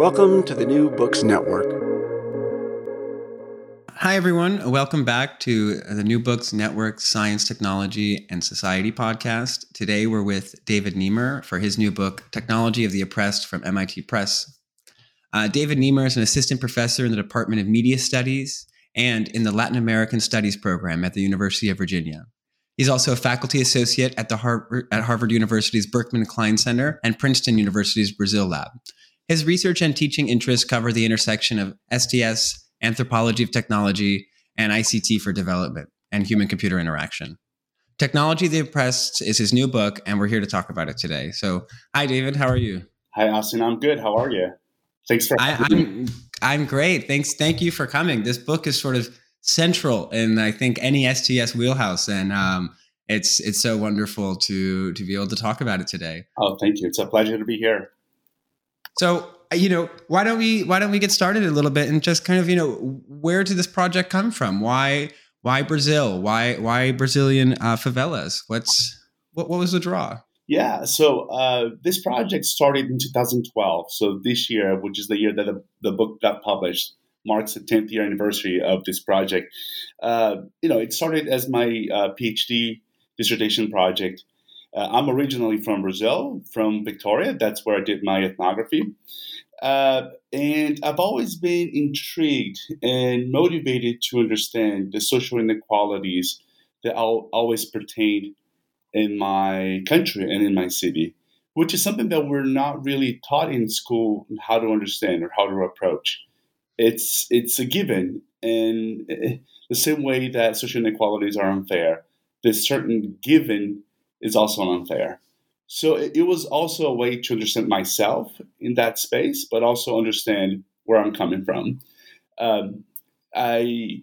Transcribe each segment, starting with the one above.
Welcome to the New Books Network. Hi, everyone. Welcome back to the New Books Network Science, Technology, and Society podcast. Today, we're with David Nemer for his new book, Technology of the Oppressed from MIT Press. Uh, David Nemer is an assistant professor in the Department of Media Studies and in the Latin American Studies program at the University of Virginia. He's also a faculty associate at, the Harvard, at Harvard University's Berkman Klein Center and Princeton University's Brazil Lab. His research and teaching interests cover the intersection of STS, anthropology of technology, and ICT for development and human computer interaction. Technology the Oppressed is his new book, and we're here to talk about it today. So, hi, David. How are you? Hi, Austin. I'm good. How are you? Thanks for I, I'm, I'm great. Thanks. Thank you for coming. This book is sort of central in, I think, any STS wheelhouse, and um, it's it's so wonderful to to be able to talk about it today. Oh, thank you. It's a pleasure to be here. So, you know, why don't we why don't we get started a little bit and just kind of, you know, where did this project come from? Why why Brazil? Why why Brazilian uh, favelas? What's what what was the draw? Yeah, so uh, this project started in 2012. So this year, which is the year that the, the book got published, marks the 10th year anniversary of this project. Uh, you know, it started as my uh, PhD dissertation project. Uh, I'm originally from Brazil, from Vitoria. That's where I did my ethnography. Uh, and I've always been intrigued and motivated to understand the social inequalities that always pertained in my country and in my city, which is something that we're not really taught in school how to understand or how to approach. It's it's a given, and eh, the same way that social inequalities are unfair, this certain given is also unfair. So it, it was also a way to understand myself in that space, but also understand where I'm coming from. Um, I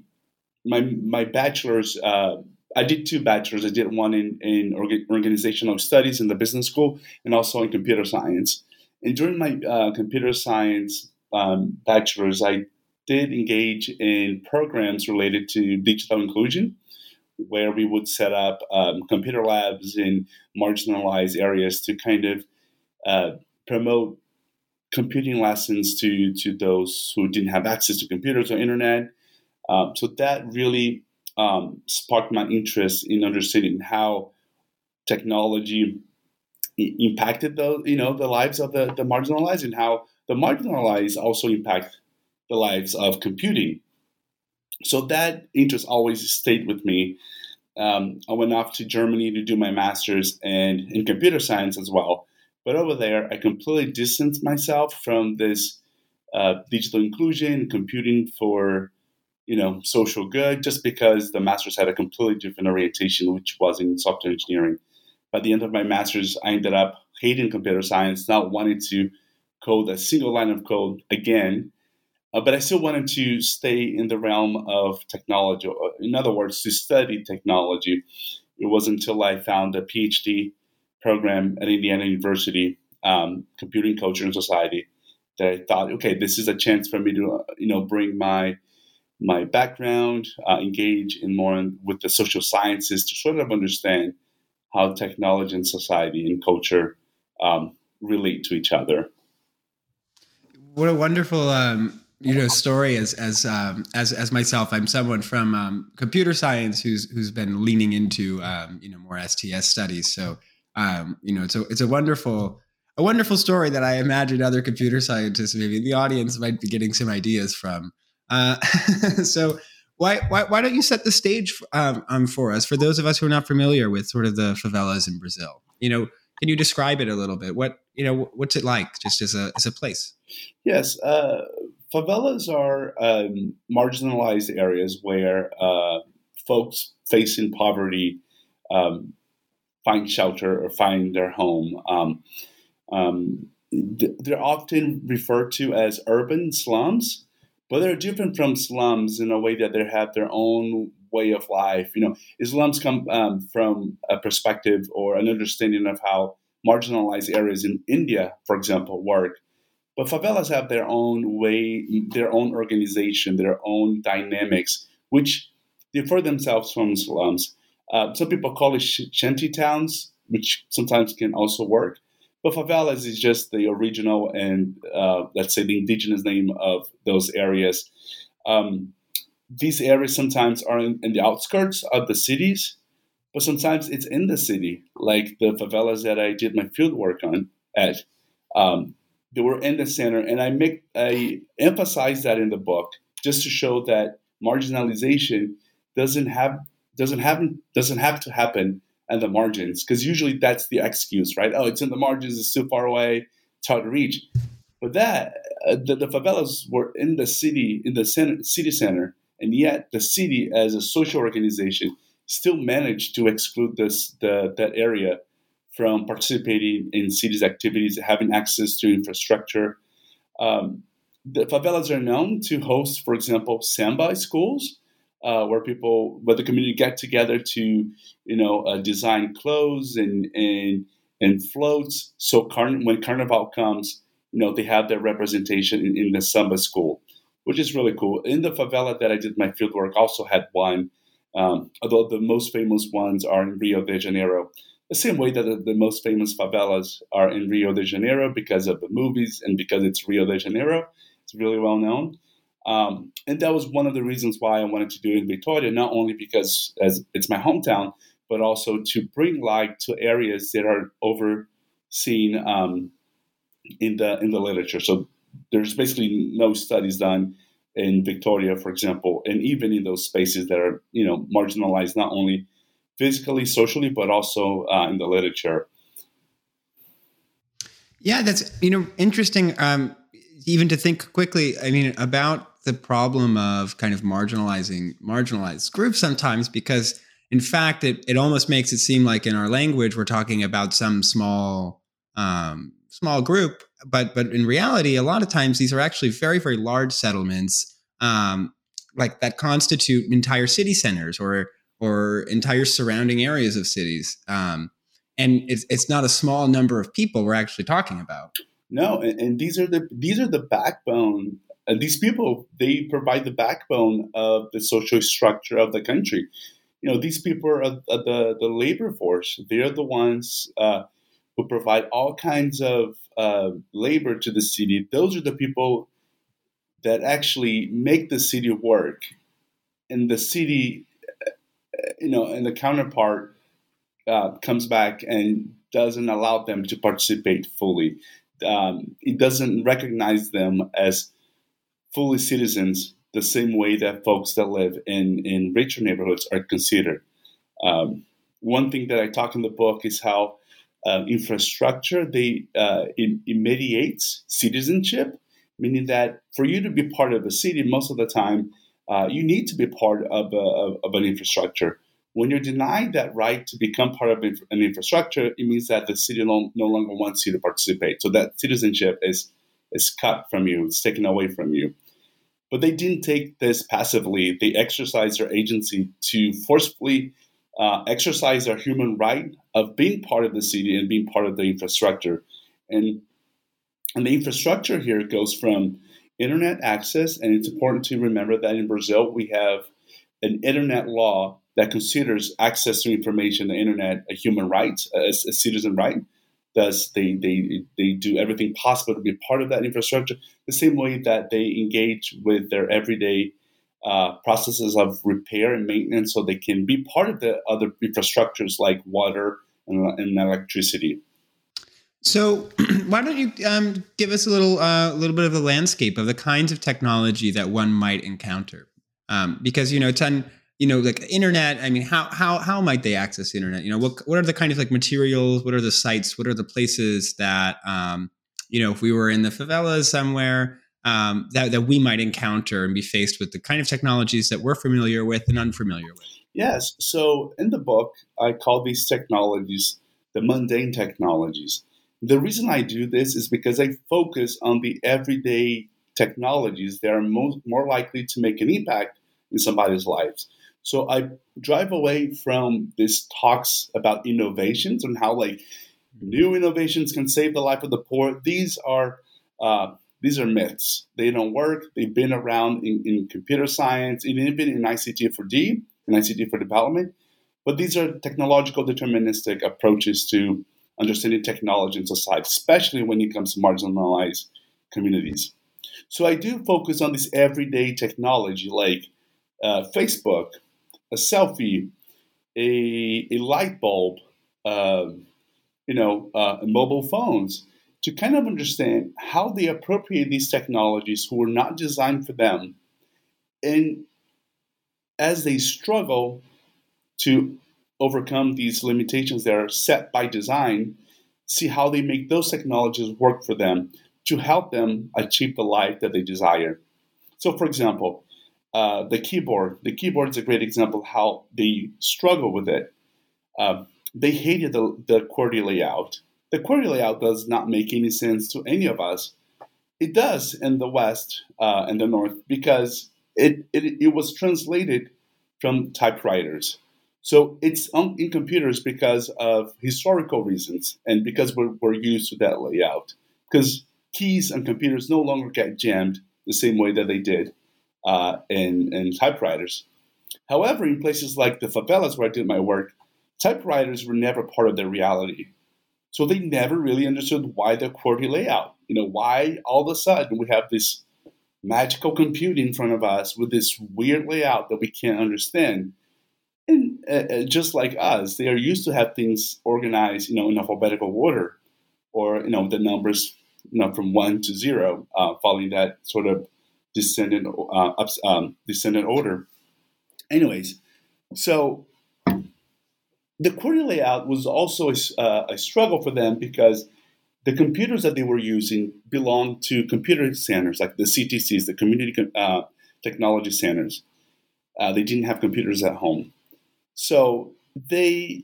my my bachelor's uh, I did two bachelors. I did one in in organizational studies in the business school, and also in computer science. And during my uh, computer science um, bachelor's, I did engage in programs related to digital inclusion where we would set up um, computer labs in marginalized areas to kind of uh, promote computing lessons to to those who didn't have access to computers or internet. Um, so that really um, sparked my interest in understanding how technology impacted the you know the lives of the, the marginalized and how the marginalized also impact the lives of computing so that interest always stayed with me. Um, I went off to Germany to do my master's and in computer science as well. But over there, I completely distanced myself from this uh, digital inclusion, computing for you know social good, just because the master's had a completely different orientation, which was in software engineering. By the end of my master's, I ended up hating computer science, not wanting to code a single line of code again, uh, but I still wanted to stay in the realm of technology. Uh, in other words, to study technology. It wasn't until I found a PhD program at Indiana University, um, Computing Culture and Society, that I thought, okay, this is a chance for me to you know bring my my background, uh, engage in more in, with the social sciences to sort of understand how technology and society and culture um, relate to each other. What a wonderful um, you know story as as um, as as myself. I'm someone from um, computer science who's who's been leaning into um, you know more STS studies. So um, you know it's a it's a wonderful a wonderful story that I imagine other computer scientists, maybe in the audience, might be getting some ideas from. Uh, so why, why why don't you set the stage um, um, for us for those of us who are not familiar with sort of the favelas in Brazil? You know, can you describe it a little bit? What you know, what's it like just as a as a place? Yes, uh, favelas are um, marginalized areas where uh, folks facing poverty um, find shelter or find their home. Um, um they're often referred to as urban slums but they're different from slums in a way that they have their own way of life. You know, slums come um, from a perspective or an understanding of how marginalized areas in India, for example, work. But favelas have their own way, their own organization, their own dynamics, which differ themselves from slums. Uh, some people call it sh- shanty towns, which sometimes can also work. But favelas is just the original and uh, let's say the indigenous name of those areas. Um, these areas sometimes are in, in, the outskirts of the cities, but sometimes it's in the city, like the favelas that I did my field work on at. Um, they were in the center, and I make I emphasize that in the book just to show that marginalization doesn't have doesn't happen doesn't have to happen at the margins because usually that's the excuse, right? Oh, it's in the margins, it's too far away, it's hard to reach. But that uh, the, the, favelas were in the city, in the center, city center, and yet the city, as a social organization, still managed to exclude this the, that area from participating in city's activities, having access to infrastructure. Um, the favelas are known to host, for example, samba schools, uh, where people, where the community get together to, you know, uh, design clothes and and and floats. So when Carnival comes, you know, they have their representation in, in, the samba school, which is really cool. In the favela that I did my fieldwork, also had one, um, although the most famous ones are in Rio de Janeiro. The same way that the, the most famous favelas are in Rio de Janeiro because of the movies and because it's Rio de Janeiro. It's really well known. Um, and that was one of the reasons why I wanted to do it in Vitoria, not only because as it's my hometown, but also to bring light to areas that are overseen um, in the in the literature. So there's basically no studies done in Vitoria, for example, and even in those spaces that are you know marginalized not only physically, socially, but also uh, in the literature. Yeah, that's you know interesting. Um, even to think quickly, I mean, about the problem of kind of marginalizing marginalized groups sometimes because in fact it, it almost makes it seem like in our language we're talking about some small um, small group but but in reality a lot of times these are actually very very large settlements um, like that constitute entire city centers or or entire surrounding areas of cities um, and it's, it's not a small number of people we're actually talking about no and, and these are the these are the backbone and these people, they provide the backbone of the social structure of the country. You know, these people are, the, the labor force. They're the ones uh, who provide all kinds of uh, labor to the city. Those are the people that actually make the city work. And the city, uh, you know, and the counterpart uh, comes back and doesn't allow them to participate fully. Um, it doesn't recognize them as fully citizens the same way that folks that live in, in richer neighborhoods are considered. Um, one thing that I talk in the book is how uh, infrastructure they uh, it, it, mediates citizenship, meaning that for you to be part of a city, most of the time uh, you need to be part of, a, of, of, an infrastructure. When you're denied that right to become part of an infrastructure, it means that the city no, no longer wants you to participate. So that citizenship is is cut from you, it's taken away from you. But they didn't take this passively. They exercised their agency to forcefully uh, exercise their human right of being part of the city and being part of the infrastructure. And And the infrastructure here goes from internet access, and it's important to remember that in Brazil we have an internet law that considers access to information, the internet, a human right, a, a citizen right. Thus, they, they, they do everything possible to be part of that infrastructure, the same way that they engage with their everyday uh, processes of repair and maintenance so they can be part of the other infrastructures like water and, and electricity. So, why don't you um, give us a little, uh, little bit of the landscape of the kinds of technology that one might encounter? Um, because you know, ten, you know, like internet. I mean, how how how might they access the internet? You know, what what are the kind of like materials? What are the sites? What are the places that um, you know, if we were in the favelas somewhere, um, that that we might encounter and be faced with the kind of technologies that we're familiar with and unfamiliar with? Yes. So in the book, I call these technologies the mundane technologies. The reason I do this is because I focus on the everyday technologies that are most, more likely to make an impact in somebody's lives. So I drive away from these talks about innovations and how like new innovations can save the life of the poor. These are uh, these are myths. They don't work. They've been around in, in computer science, and even in ICT for D and ICT for development. But these are technological deterministic approaches to understanding technology in society, especially when it comes to marginalized communities. So I do focus on this everyday technology like uh, Facebook, a selfie, a, a light bulb, uh, you know, uh, mobile phones, to kind of understand how they appropriate these technologies who were not designed for them, and as they struggle to overcome these limitations that are set by design, see how they make those technologies work for them to help them achieve the life that they desire. So, for example, uh, the keyboard. The keyboard is a great example of how they struggle with it. Uh, they hated the, the QWERTY layout. The QWERTY layout does not make any sense to any of us. It does in the West uh, and the North because it, it, it was translated from typewriters. So it's on, in computers because of historical reasons and because we're, we're used to that layout. Because keys on computers no longer get jammed the same way that they did uh, in typewriters. However, in places like the favelas where I did my work, typewriters were never part of their reality. So they never really understood why the QWERTY layout. You know, why all of a sudden we have this magical compute in front of us with this weird layout that we can't understand. And uh, uh just like us, they are used to have things organized, you know, in alphabetical order, or you know, the numbers you know, from one to zero, uh, following that sort of descendant uh, ups, um, descendant order. Anyways, so the QWERTY layout was also a, uh, a, struggle for them because the computers that they were using belonged to computer centers like the CTCs, the community uh, technology centers. Uh, they didn't have computers at home, so they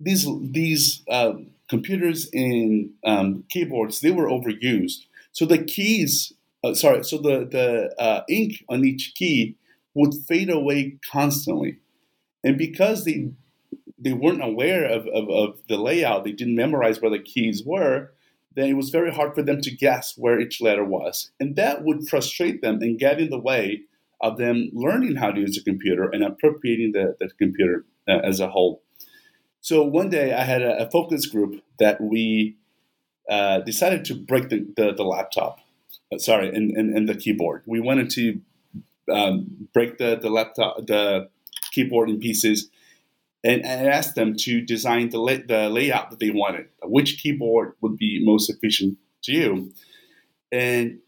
these these uh, computers and um, keyboards they were overused. So the keys, uh, sorry, so the the uh, ink on each key would fade away constantly, and because they they weren't aware of, of, of the layout, they didn't memorize where the keys were. Then it was very hard for them to guess where each letter was, and that would frustrate them and get in the way of them learning how to use a computer and appropriating the, the computer uh, as a whole. So one day I had a, a focus group that we uh, decided to break the, the, the laptop, sorry, and, and, the keyboard. We wanted to um, break the, the laptop, the keyboard in pieces, and, and ask them to design the, the layout that they wanted. Which keyboard would be most efficient to you? And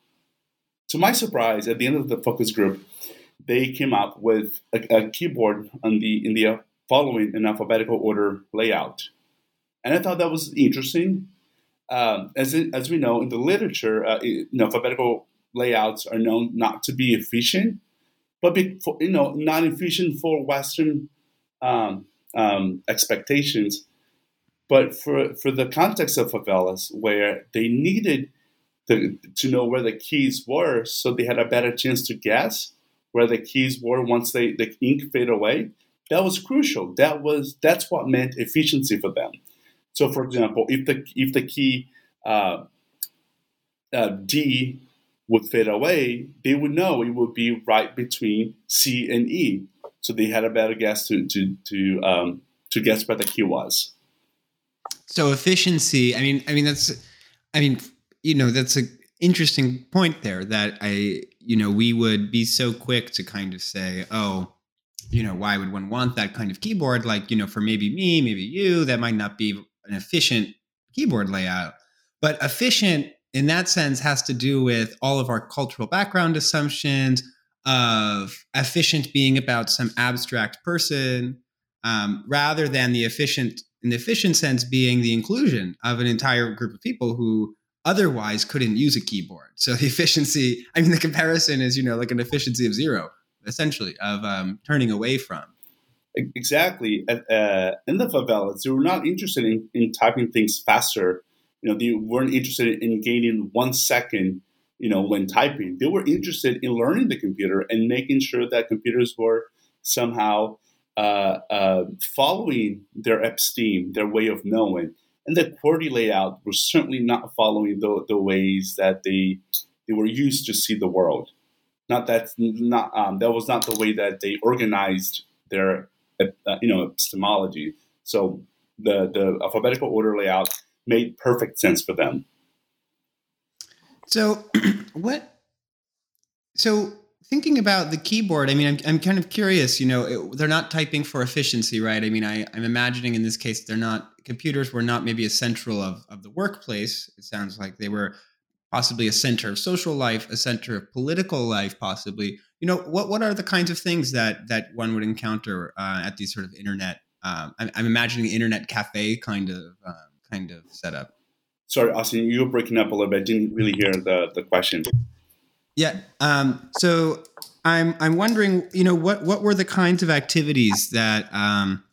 to my surprise, at the end of the focus group, they came up with a, a keyboard on the in the following an alphabetical order layout. And I thought that was interesting. Um, as, it, as we know in the literature, uh, you know, alphabetical layouts are known not to be efficient, but be, for, you know, not efficient for Western um, um, expectations. But for, for the context of favelas, where they needed the, to know where the keys were, so they had a better chance to guess where the keys were once they the ink fade away that was crucial. That was that's what meant efficiency for them. So, for example, if the if the key uh, uh, D would fade away, they would know it would be right between C and E. So they had a better guess to to to um, to guess where the key was. So efficiency. I mean, I mean that's, I mean, you know, that's a interesting point there. That I, you know, we would be so quick to kind of say, oh, you know, why would one want that kind of keyboard? Like, you know, for maybe me, maybe you, that might not be an efficient keyboard layout. But efficient in that sense has to do with all of our cultural background assumptions of efficient being about some abstract person um, rather than the efficient in the efficient sense being the inclusion of an entire group of people who otherwise couldn't use a keyboard so the efficiency i mean the comparison is you know like an efficiency of zero essentially of um, turning away from exactly uh, in the favelas they were not interested in, in typing things faster you know, they weren't interested in gaining one second, you know, when typing. They were interested in learning the computer and making sure that computers were somehow uh, uh, following their episteme, their way of knowing. And the QWERTY layout was certainly not following the, the ways that they they were used to see the world. Not that not um, that was not the way that they organized their uh, you know epistemology. So the the alphabetical order layout made perfect sense for them. So, what? So, thinking about the keyboard, I mean, I'm, I'm kind of curious. You know, it, they're not typing for efficiency, right? I mean, I, I'm imagining in this case, they're not computers were not maybe a central of of the workplace. It sounds like they were possibly a center of social life, a center of political life, possibly. You know, what what are the kinds of things that that one would encounter uh, at these sort of internet? Um, I'm, I'm, imagining internet cafe kind of. Um, kind of setup. Sorry, Austin, you were breaking up a little bit. I didn't really hear the, the question. Yeah. Um, so I'm I'm wondering, you know, what what were the kinds of activities that um,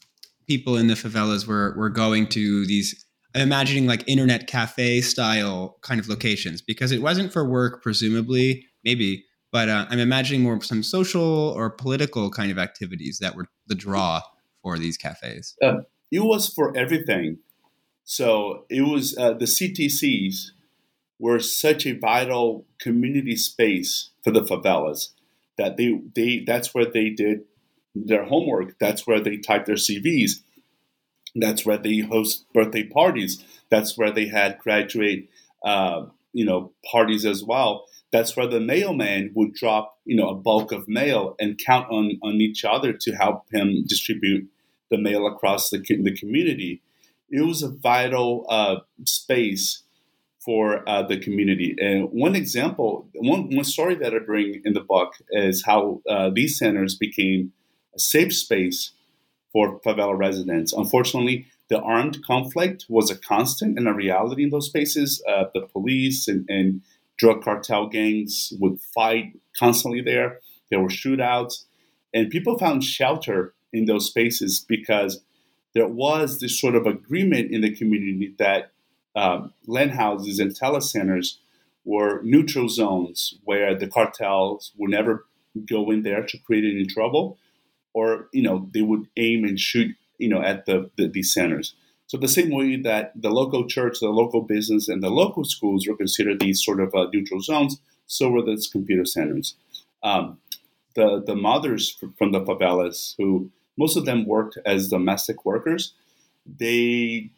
people in the favelas were were going to these imagining like internet cafe style kind of locations because it wasn't for work, presumably, maybe, but uh, I'm imagining more some social or political kind of activities that were the draw for these cafes. Uh, it was for everything. So it was uh, the CTCs were such a vital community space for the favelas that they they that's where they did their homework. That's where they typed their CVs. That's where they host birthday parties. That's where they had graduate, uh, you know, parties as well. That's where the mailman would drop, you know, a bulk of mail and count on on each other to help him distribute the mail across the the community it was a vital uh, space for uh, the community. And one example, one, one story that I bring in the book is how uh, these centers became a safe space for favela residents. Unfortunately, the armed conflict was a constant and a reality in those spaces. Uh, the police and, and drug cartel gangs would fight constantly there. There were shootouts, and people found shelter in those spaces because there was this sort of agreement in the community that um, LAN houses and telecenters were neutral zones where the cartels would never go in there to create any trouble, or you know they would aim and shoot you know at the, the centers. So the same way that the local church, the local business, and the local schools were considered these sort of uh, neutral zones, so were these computer centers. Um, the the mothers from the favelas who most of them worked as domestic workers. They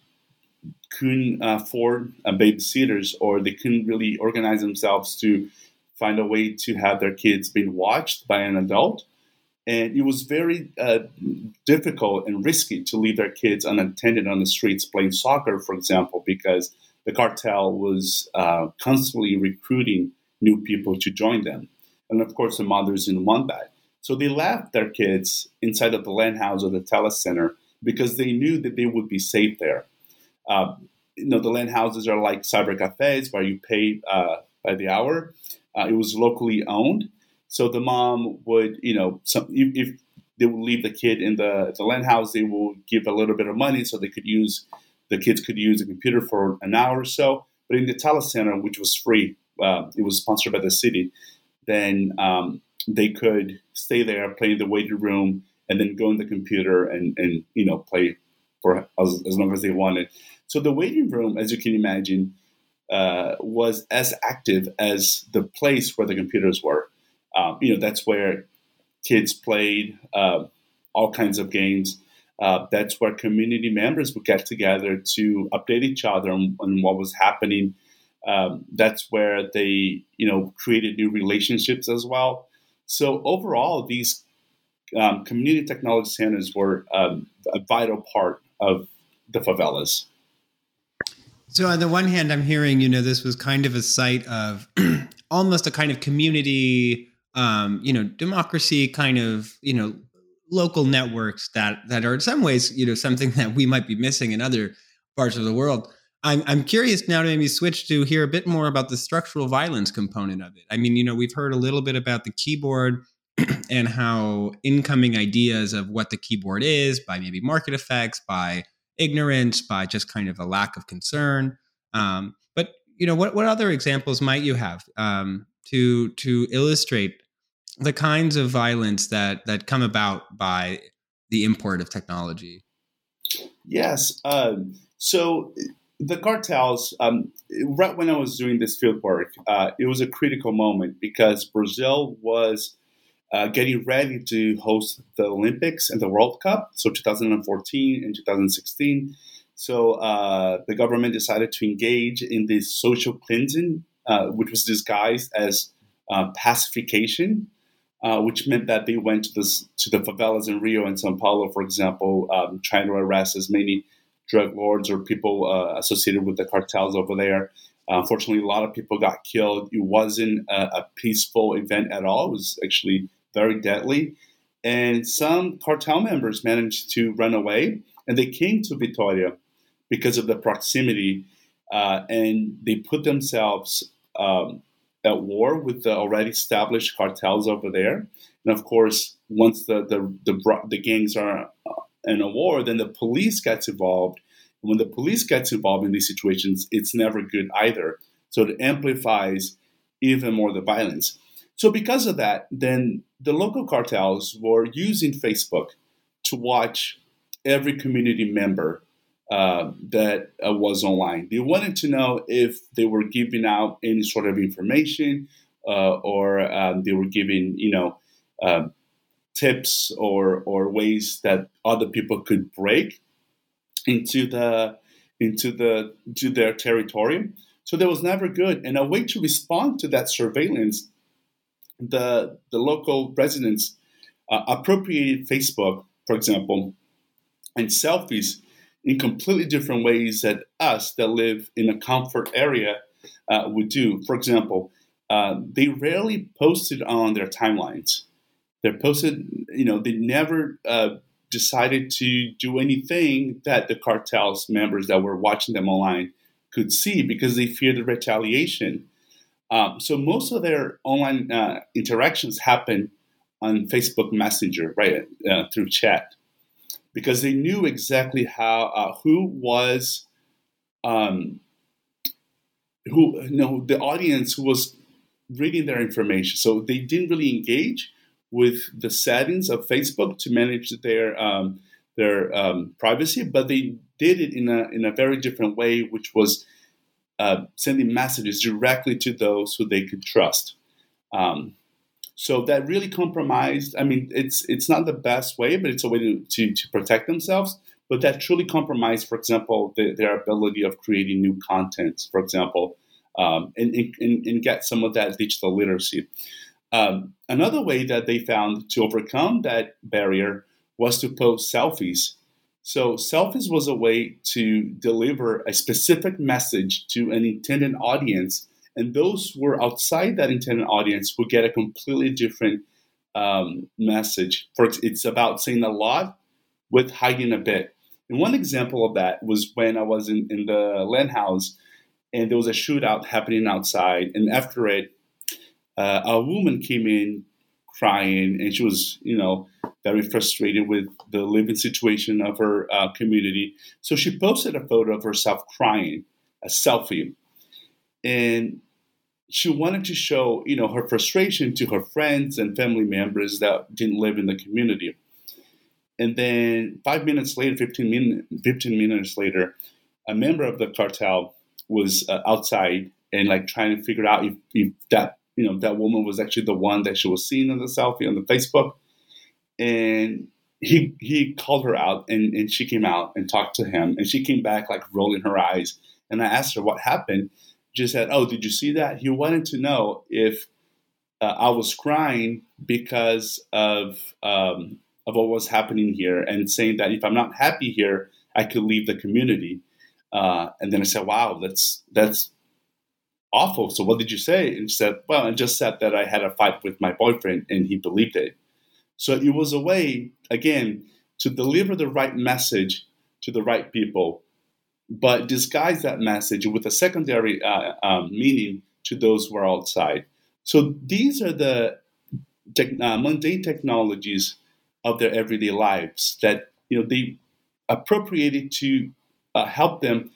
couldn't afford uh, babysitters or they couldn't really organize themselves to find a way to have their kids being watched by an adult. And it was very uh, difficult and risky to leave their kids unattended on the streets playing soccer, for example, because the cartel was uh, constantly recruiting new people to join them. And of course, the mothers didn't want that. So they left their kids inside of the LAN house or the telecenter because they knew that they would be safe there. Uh, you know, the LAN houses are like cyber cafes where you pay uh, by the hour. Uh, it was locally owned, so the mom would, you know, some, if, if, they would leave the kid in the, the LAN house, they will give a little bit of money so they could use the kids could use a computer for an hour or so. But in the telecenter, which was free, uh, it was sponsored by the city. Then um, they could stay there, play in the waiting room, and then go in the computer and, and you know play for as, as long as they wanted. So the waiting room, as you can imagine, uh, was as active as the place where the computers were. Um, you know, that's where kids played uh, all kinds of games. Uh, that's where community members would get together to update each other on, on what was happening. Um, that's where they, you know, created new relationships as well. So overall, these um, community technology centers were um, a vital part of the favelas. So on the one hand, I'm hearing, you know, this was kind of a site of almost a kind of community, um, you know, democracy kind of, you know, local networks that that are in some ways, you know, something that we might be missing in other parts of the world. I'm I'm curious now to maybe switch to hear a bit more about the structural violence component of it. I mean, you know, we've heard a little bit about the keyboard and how incoming ideas of what the keyboard is by maybe market effects, by ignorance, by just kind of a lack of concern. Um, but you know, what what other examples might you have um, to to illustrate the kinds of violence that that come about by the import of technology? Yes. Um, so the cartels, um, right when I was doing this field work, uh, it was a critical moment because Brazil was uh, getting ready to host the Olympics and the World Cup, so 2014 and 2016. So uh, the government decided to engage in this social cleansing, uh, which was disguised as uh, pacification, uh, which meant that they went to, this, to the favelas in Rio and Sao Paulo, for example, um, trying to arrest as many drug lords or people uh, associated with the cartels over there. unfortunately, a lot of people got killed. It wasn't a, a peaceful event at all. It was actually very deadly. And some cartel members managed to run away, and they came to Vitoria because of the proximity, uh, and they put themselves um, at war with the already established cartels over there. And of course, once the the, the, the gangs are uh, in a war, then the police gets involved. And when the police gets involved in these situations, it's never good either. So it amplifies even more the violence. So, because of that, then the local cartels were using Facebook to watch every community member uh, that uh, was online. They wanted to know if they were giving out any sort of information uh, or um, they were giving, you know, um, tips or or ways that other people could break into the into the to their territory. So that was never good. And a way to respond to that surveillance the the local residents uh, appropriated Facebook, for example, and selfies in completely different ways that us that live in a comfort area uh, would do. For example, uh, they rarely posted on their timelines. They're posted, you know, they never uh, decided to do anything that the cartels members that were watching them online could see because they feared the retaliation. Um, so most of their online uh, interactions happen on Facebook Messenger, right, uh, through chat, because they knew exactly how uh, who was, um, who know, the audience who was reading their information. So they didn't really engage with the settings of Facebook to manage their um, their um, privacy, but they did it in a in a very different way, which was uh, sending messages directly to those who they could trust. Um, so that really compromised. I mean, it's it's not the best way, but it's a way to to, to protect themselves. But that truly compromised, for example, the, their ability of creating new content, for example, um, and, and, and, get some of that digital literacy. Um, another way that they found to overcome that barrier was to post selfies so, selfies was a way to deliver a specific message to an intended audience, and those who are outside that intended audience will get a completely different um, message. For it's about saying a lot with hiding a bit. And one example of that was when I was in, in the LAN house, and there was a shootout happening outside, and after it, uh, a woman came in crying, and she was, you know, very frustrated with the living situation of her uh, community. So she posted a photo of herself crying, a selfie, and she wanted to show, you know, her frustration to her friends and family members that didn't live in the community. And then five minutes later, 15, min- 15 minutes later, a member of the cartel was uh, outside and like trying to figure out if, if that you know that woman was actually the one that she was seeing in the selfie on the Facebook, and he he called her out and, and she came out and talked to him and she came back like rolling her eyes and I asked her what happened. She said, "Oh, did you see that? He wanted to know if uh, I was crying because of um, of what was happening here and saying that if I'm not happy here, I could leave the community." Uh, and then I said, "Wow, that's that's awful. So what did you say?" And she said, "Well, I just said that I had a fight with my boyfriend, and he believed it." So it was a way, again, to deliver the right message to the right people, but disguise that message with a secondary uh, um, meaning to those who are outside. So these are the uh, mundane technologies of their everyday lives that you know they appropriated to uh, help them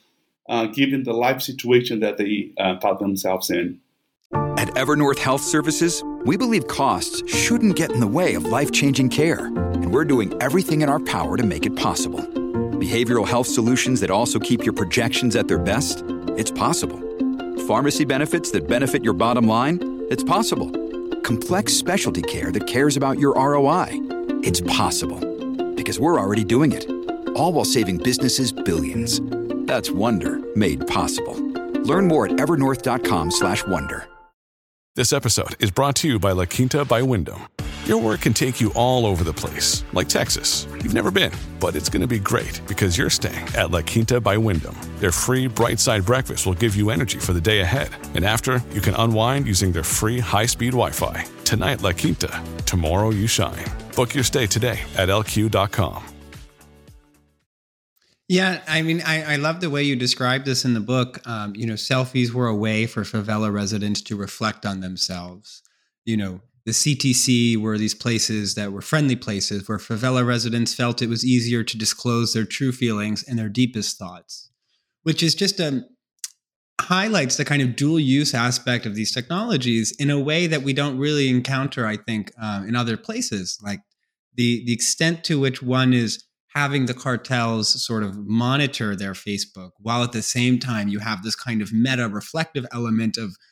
uh, given the life situation that they uh, found themselves in. At Evernorth Health Services, we believe costs shouldn't get in the way of life changing care, and we're doing everything in our power to make it possible. Behavioral health solutions that also keep your projections at their best? It's possible. Pharmacy benefits that benefit your bottom line? It's possible. Complex specialty care that cares about your ROI? It's possible. Because we're already doing it. All while saving businesses billions. That's Wonder made possible. Learn more at evernorth.com/wonder. This episode is brought to you by La Quinta by Wyndham. Your work can take you all over the place, like Texas. You've never been, but it's going to be great because you're staying at La Quinta by Wyndham. Their free bright side breakfast will give you energy for the day ahead. And after, you can unwind using their free high speed Wi Fi. Tonight, La Quinta. Tomorrow, you shine. Book your stay today at lq.com. Yeah, I mean, I, I love the way you described this in the book. Um, you know, selfies were a way for favela residents to reflect on themselves. You know, the CTC were these places that were friendly places where favela residents felt it was easier to disclose their true feelings and their deepest thoughts, which is just a um, highlights the kind of dual use aspect of these technologies in a way that we don't really encounter, I think, um, in other places. Like the the extent to which one is having the cartels sort of monitor their Facebook, while at the same time you have this kind of meta reflective element of uh,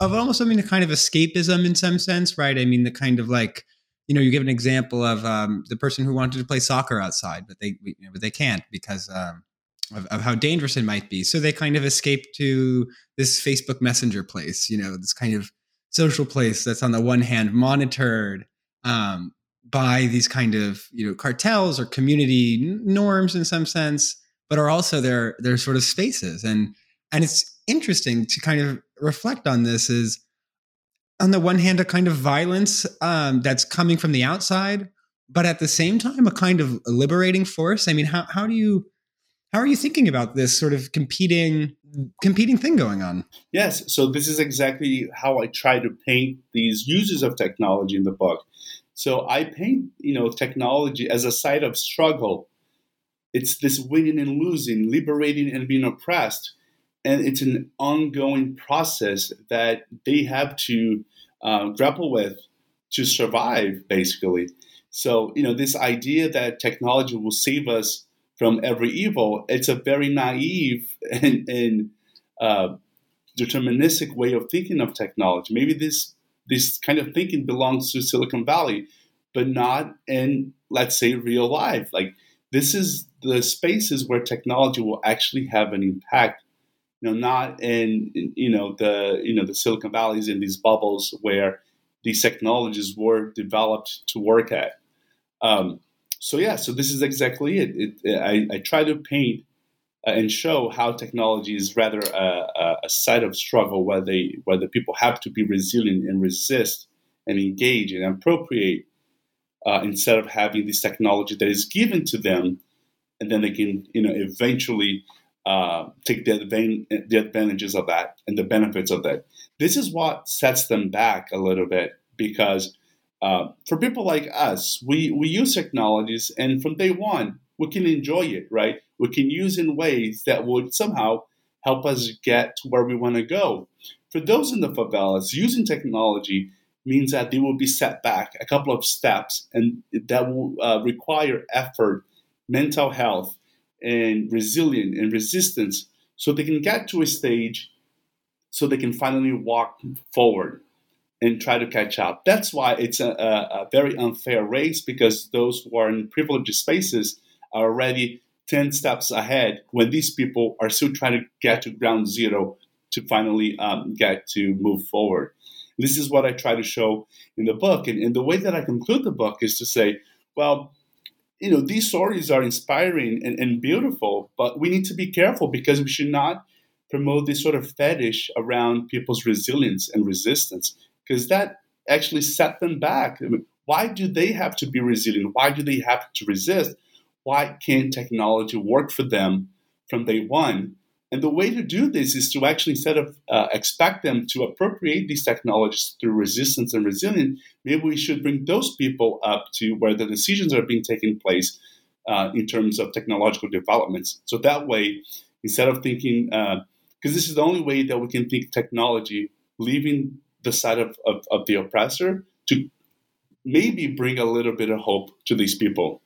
of almost something, the kind of escapism in some sense, right? I mean, the kind of like you know, you give an example of um, the person who wanted to play soccer outside, but they you know, but they can't because um, of, of, how dangerous it might be. So they kind of escape to this Facebook Messenger place, you know, this kind of social place that's on the one hand monitored um, by these kind of you know cartels or community norms in some sense, but are also their their sort of spaces. And and it's interesting to kind of reflect on this is on the one hand a kind of violence um, that's coming from the outside but at the same time a kind of liberating force? I mean how, how do you how are you thinking about this sort of competing competing thing going on? Yes so this is exactly how i try to paint these uses of technology in the book. So i paint you know technology as a site of struggle. It's this winning and losing liberating and being oppressed and it's an ongoing process that they have to uh, grapple with to survive, basically. So, you know, this idea that technology will save us from every evil, it's a very naive and, and uh, deterministic way of thinking of technology. Maybe this this kind of thinking belongs to Silicon Valley, but not in, let's say, real life. Like this is the spaces where technology will actually have an impact you know, not in, in, you know the you know the Silicon Valleys in these bubbles where these technologies were developed to work at. Um, so yeah, so this is exactly it. it, it I, I, try to paint uh, and show how technology is rather a, a, site of struggle where they where the people have to be resilient and resist and engage and appropriate uh, instead of having this technology that is given to them and then they can you know eventually uh, take the, the advantages of that and the benefits of that. This is what sets them back a little bit because uh, for people like us, we, we use technologies and from day one, we can enjoy it, right? We can use in ways that would somehow help us get to where we want to go. For those in the favelas, using technology means that they will be set back a couple of steps and that will uh, require effort, mental health, and resilience and resistance so they can get to a stage so they can finally walk forward and try to catch up. That's why it's a, a, a very unfair race because those who are in privileged spaces are already 10 steps ahead when these people are still trying to get to ground zero to finally um, get to move forward. This is what I try to show in the book. And, and the way that I conclude the book is to say, well, you know, these stories are inspiring and, and beautiful, but we need to be careful because we should not promote this sort of fetish around people's resilience and resistance because that actually set them back. I mean, why do they have to be resilient? Why do they have to resist? Why can't technology work for them from day one? And the way to do this is to actually, instead of uh, expect them to appropriate these technologies through resistance and resilience, maybe we should bring those people up to where the decisions are being taken place uh, in terms of technological developments. So that way, instead of thinking, because uh, this is the only way that we can think technology, leaving the side of, of, of the oppressor to maybe bring a little bit of hope to these people.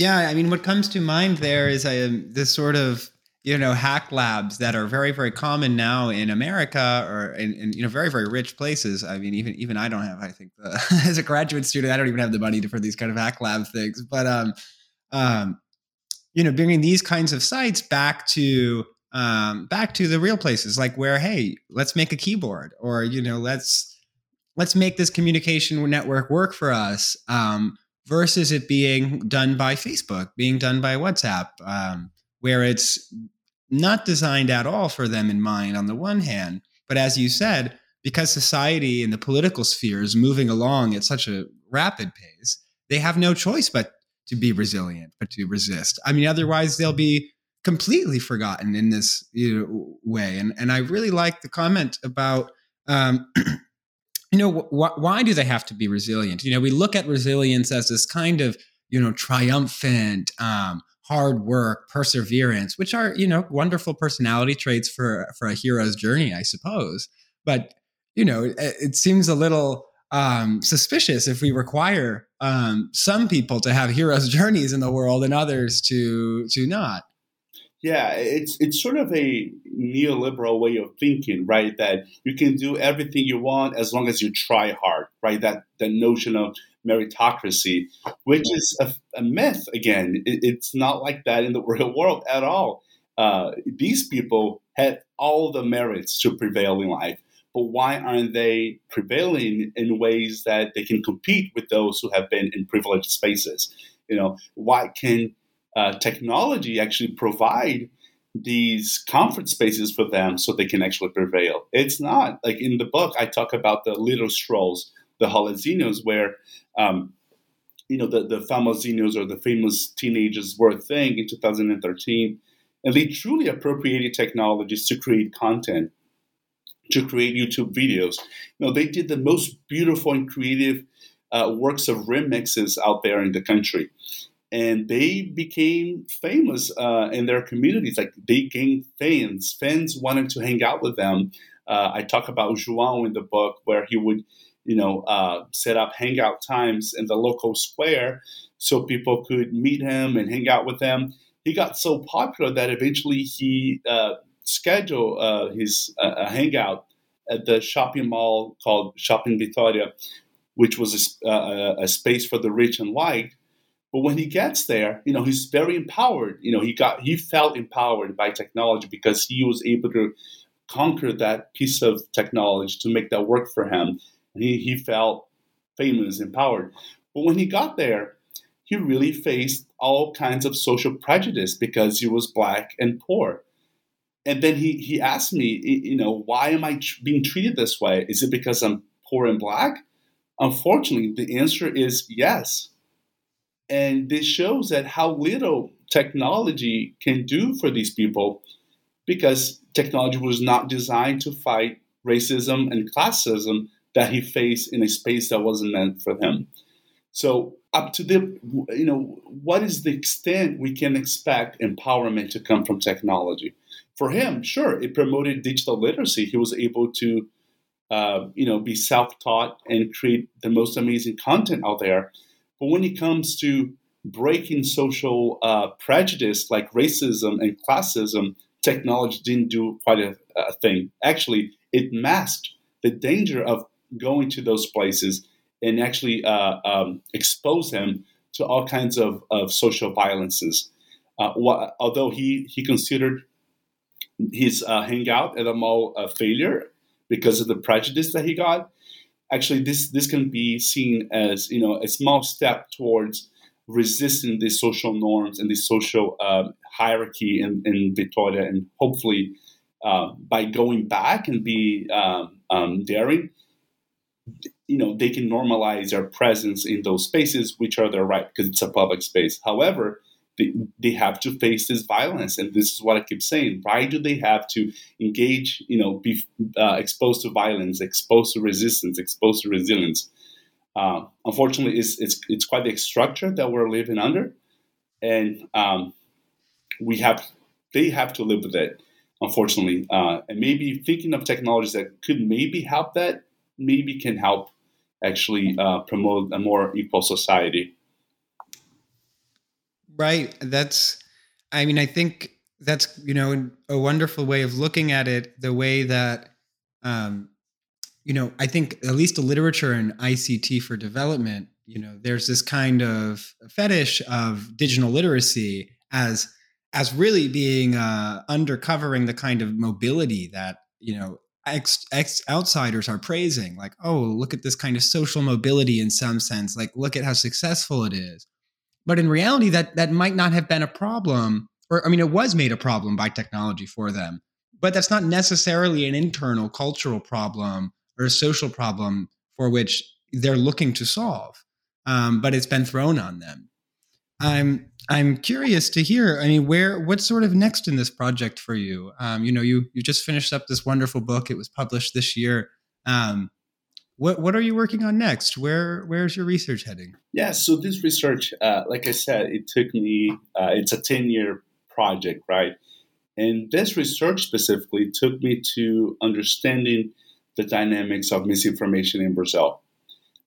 Yeah, I mean, what comes to mind there is this sort of you know hack labs that are very very common now in America or in, in you know very very rich places. I mean, even even I don't have. I think the, as a graduate student, I don't even have the money to, for these kind of hack lab things. But um, um, you know, bringing these kinds of sites back to um, back to the real places, like where hey, let's make a keyboard, or you know, let's let's make this communication network work for us. Um, versus it being done by Facebook, being done by WhatsApp, um, where it's not designed at all for them in mind on the one hand. But as you said, because society and the political sphere is moving along at such a rapid pace, they have no choice but to be resilient, but to resist. I mean, otherwise they'll be completely forgotten in this you know, way. And and I really like the comment about um, you know, wh- why do they have to be resilient? You know, we look at resilience as this kind of, you know, triumphant, um, hard work, perseverance, which are, you know, wonderful personality traits for for a hero's journey, I suppose. But you know, it, it seems a little um, suspicious if we require um, some people to have hero's journeys in the world and others to to not. Yeah, it's it's sort of a neoliberal way of thinking, right? That you can do everything you want as long as you try hard, right? That that notion of meritocracy, which is a, a myth. Again, it, it's not like that in the real world at all. Uh, these people had all the merits to prevail in life, but why aren't they prevailing in ways that they can compete with those who have been in privileged spaces? You know, why can uh, technology actually provide these comfort spaces for them so they can actually prevail. It's not like in the book I talk about the little strolls, the rolezinhos, where um, you know the the famosinhos or the famous teenagers were a thing in 2013, and they truly appropriated technologies to create content, to create YouTube videos. You know, they did the most beautiful and creative uh, works of remixes out there in the country and they became famous uh, in their communities. Like they gained fans. Fans wanted to hang out with them. Uh, I talk about João in the book, where he would, you know, uh, set up hangout times in the local square so people could meet him and hang out with him. He got so popular that eventually he uh, scheduled uh, his uh, hangout at the shopping mall called Shopping Vitória, which was a, a space for the rich and white but when he gets there, you know, he's very empowered. You know, he got he felt empowered by technology because he was able to conquer that piece of technology to make that work for him. And he, he felt famous, empowered. But when he got there, he really faced all kinds of social prejudice because he was black and poor. And then he, he asked me, you know, why am I being treated this way? Is it because I'm poor and black? Unfortunately, the answer is yes. And this shows that how little technology can do for these people because technology was not designed to fight racism and classism that he faced in a space that wasn't meant for him. So up to the you know what is the extent we can expect empowerment to come from technology? For him, sure, it promoted digital literacy. He was able to uh, you know be self-taught and create the most amazing content out there. But when it comes to breaking social uh, prejudice like racism and classism, technology didn't do quite a, a thing. Actually, it masked the danger of going to those places and actually uh, um, expose him to all kinds of, of social violences. Uh, what, although he, he considered his uh, hangout at a mall a failure because of the prejudice that he got, actually this this can be seen as you know a small step towards resisting these social norms and the social uh, hierarchy in, in Vitória, and hopefully uh, by going back and be um, um, daring, you know they can normalize their presence in those spaces, which are their right because it's a public space. However, they, they have to face this violence, and this is what I keep saying. Why do they have to engage? You know, be uh, exposed to violence, exposed to resistance, exposed to resilience. Uh, unfortunately, it's, it's it's quite the structure that we're living under, and um, we have they have to live with it. Unfortunately, uh, and maybe thinking of technologies that could maybe help that, maybe can help actually uh, promote a more equal society. Right. That's, I mean, I think that's, you know, a wonderful way of looking at it, the way that, um, you know, I think at least the literature in ICT for development, you know, there's this kind of fetish of digital literacy as as really being uh, undercovering the kind of mobility that you know ex, ex outsiders are praising. Like, oh, look at this kind of social mobility in some sense. Like, look at how successful it is. But in reality, that that might not have been a problem, or I mean, it was made a problem by technology for them. But that's not necessarily an internal cultural problem or a social problem for which they're looking to solve. Um, but it's been thrown on them. I'm I'm curious to hear. I mean, where what's sort of next in this project for you? Um, you know, you you just finished up this wonderful book. It was published this year. Um, what what are you working on next? Where where's your research heading? Yeah, so this research, uh, like I said, it took me. Uh, it's a ten year project, right? And this research specifically took me to understanding the dynamics of misinformation in Brazil.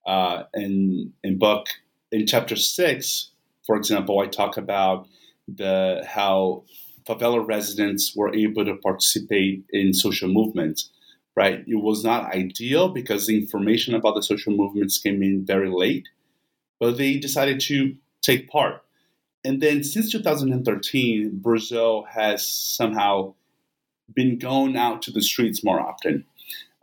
Uh, and in book in chapter six, for example, I talk about the how favela residents were able to participate in social movements right? It was not ideal because the information about the social movements came in very late, but they decided to take part. And then since 2013, Brazil has somehow been going out to the streets more often,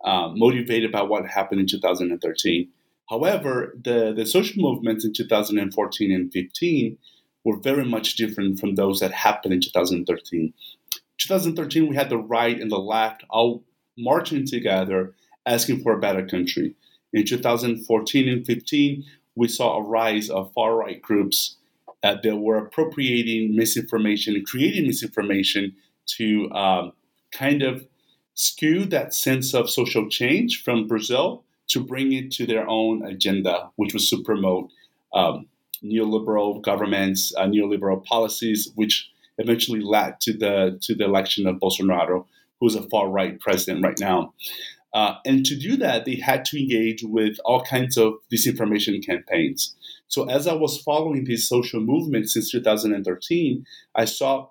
uh, motivated by what happened in 2013. However, the, the social movements in 2014 and 15 were very much different from those that happened in 2013. 2013, we had the right and the left all marching together asking for a better country. In 2014 and 15, we saw a rise of far right groups uh, that were appropriating misinformation and creating misinformation to um, kind of skew that sense of social change from Brazil to bring it to their own agenda, which was to promote um, neoliberal governments, uh, neoliberal policies, which eventually led to the to the election of Bolsonaro who's a far right president right now. Uh, and to do that, they had to engage with all kinds of disinformation campaigns. So, as I was following these social movements since 2013, I saw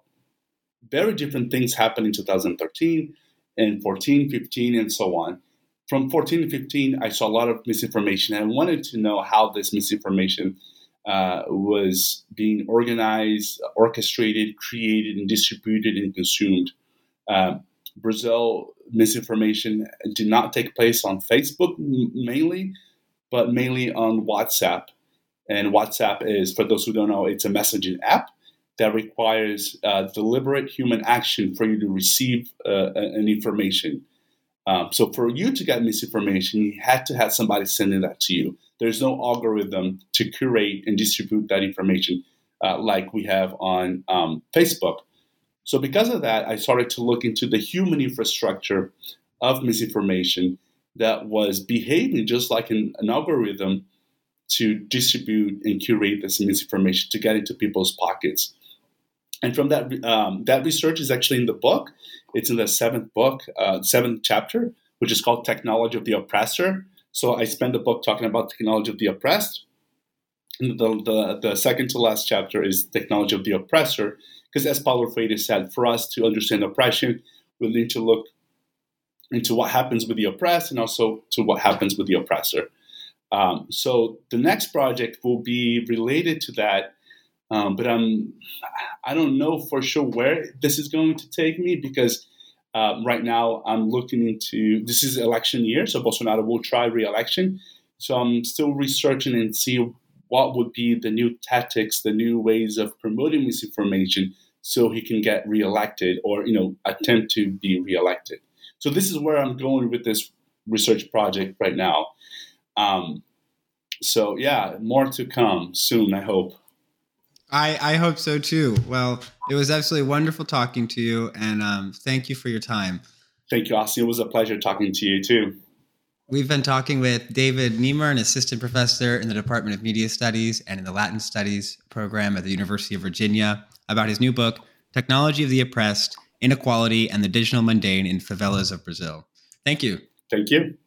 very different things happen in 2013 and 14, 15, and so on. From 14 to 15, I saw a lot of misinformation, I wanted to know how this misinformation uh, was being organized, orchestrated, created, and distributed and consumed. Um, Brazil misinformation did not take place on Facebook mainly, but mainly on WhatsApp. And WhatsApp is, for those who don't know, it's a messaging app that requires uh, deliberate human action for you to receive uh, an information. Um, so for you to get misinformation, you had to have somebody sending that to you. There's no algorithm to curate and distribute that information uh, like we have on um, Facebook. So, because of that, I started to look into the human infrastructure of misinformation that was behaving just like an, an algorithm to distribute and curate this misinformation to get into people's pockets. And from that, um, that research is actually in the book. It's in the seventh book, uh, seventh chapter, which is called "Technology of the Oppressor." So I spend the book talking about technology of the oppressed, the, the, the second to last chapter is technology of the oppressor, because as Paulo Freire said, for us to understand oppression, we need to look into what happens with the oppressed and also to what happens with the oppressor. Um, so the next project will be related to that, um, but I'm I don't know for sure where this is going to take me because um, right now I'm looking into this is election year, so Bolsonaro will try re-election. So I'm still researching and see what would be the new tactics, the new ways of promoting misinformation, so he can get reelected or you know attempt to be reelected. So this is where I'm going with this research project right now. Um, so yeah, more to come soon. I hope. I, I hope so too. Well, it was absolutely wonderful talking to you, and um, thank you for your time. Thank you, Austin. It was a pleasure talking to you too. We've been talking with David Nemer, an assistant professor in the Department of Media Studies and in the Latin Studies program at the University of Virginia, about his new book, Technology of the Oppressed Inequality and the Digital Mundane in Favelas of Brazil. Thank you. Thank you.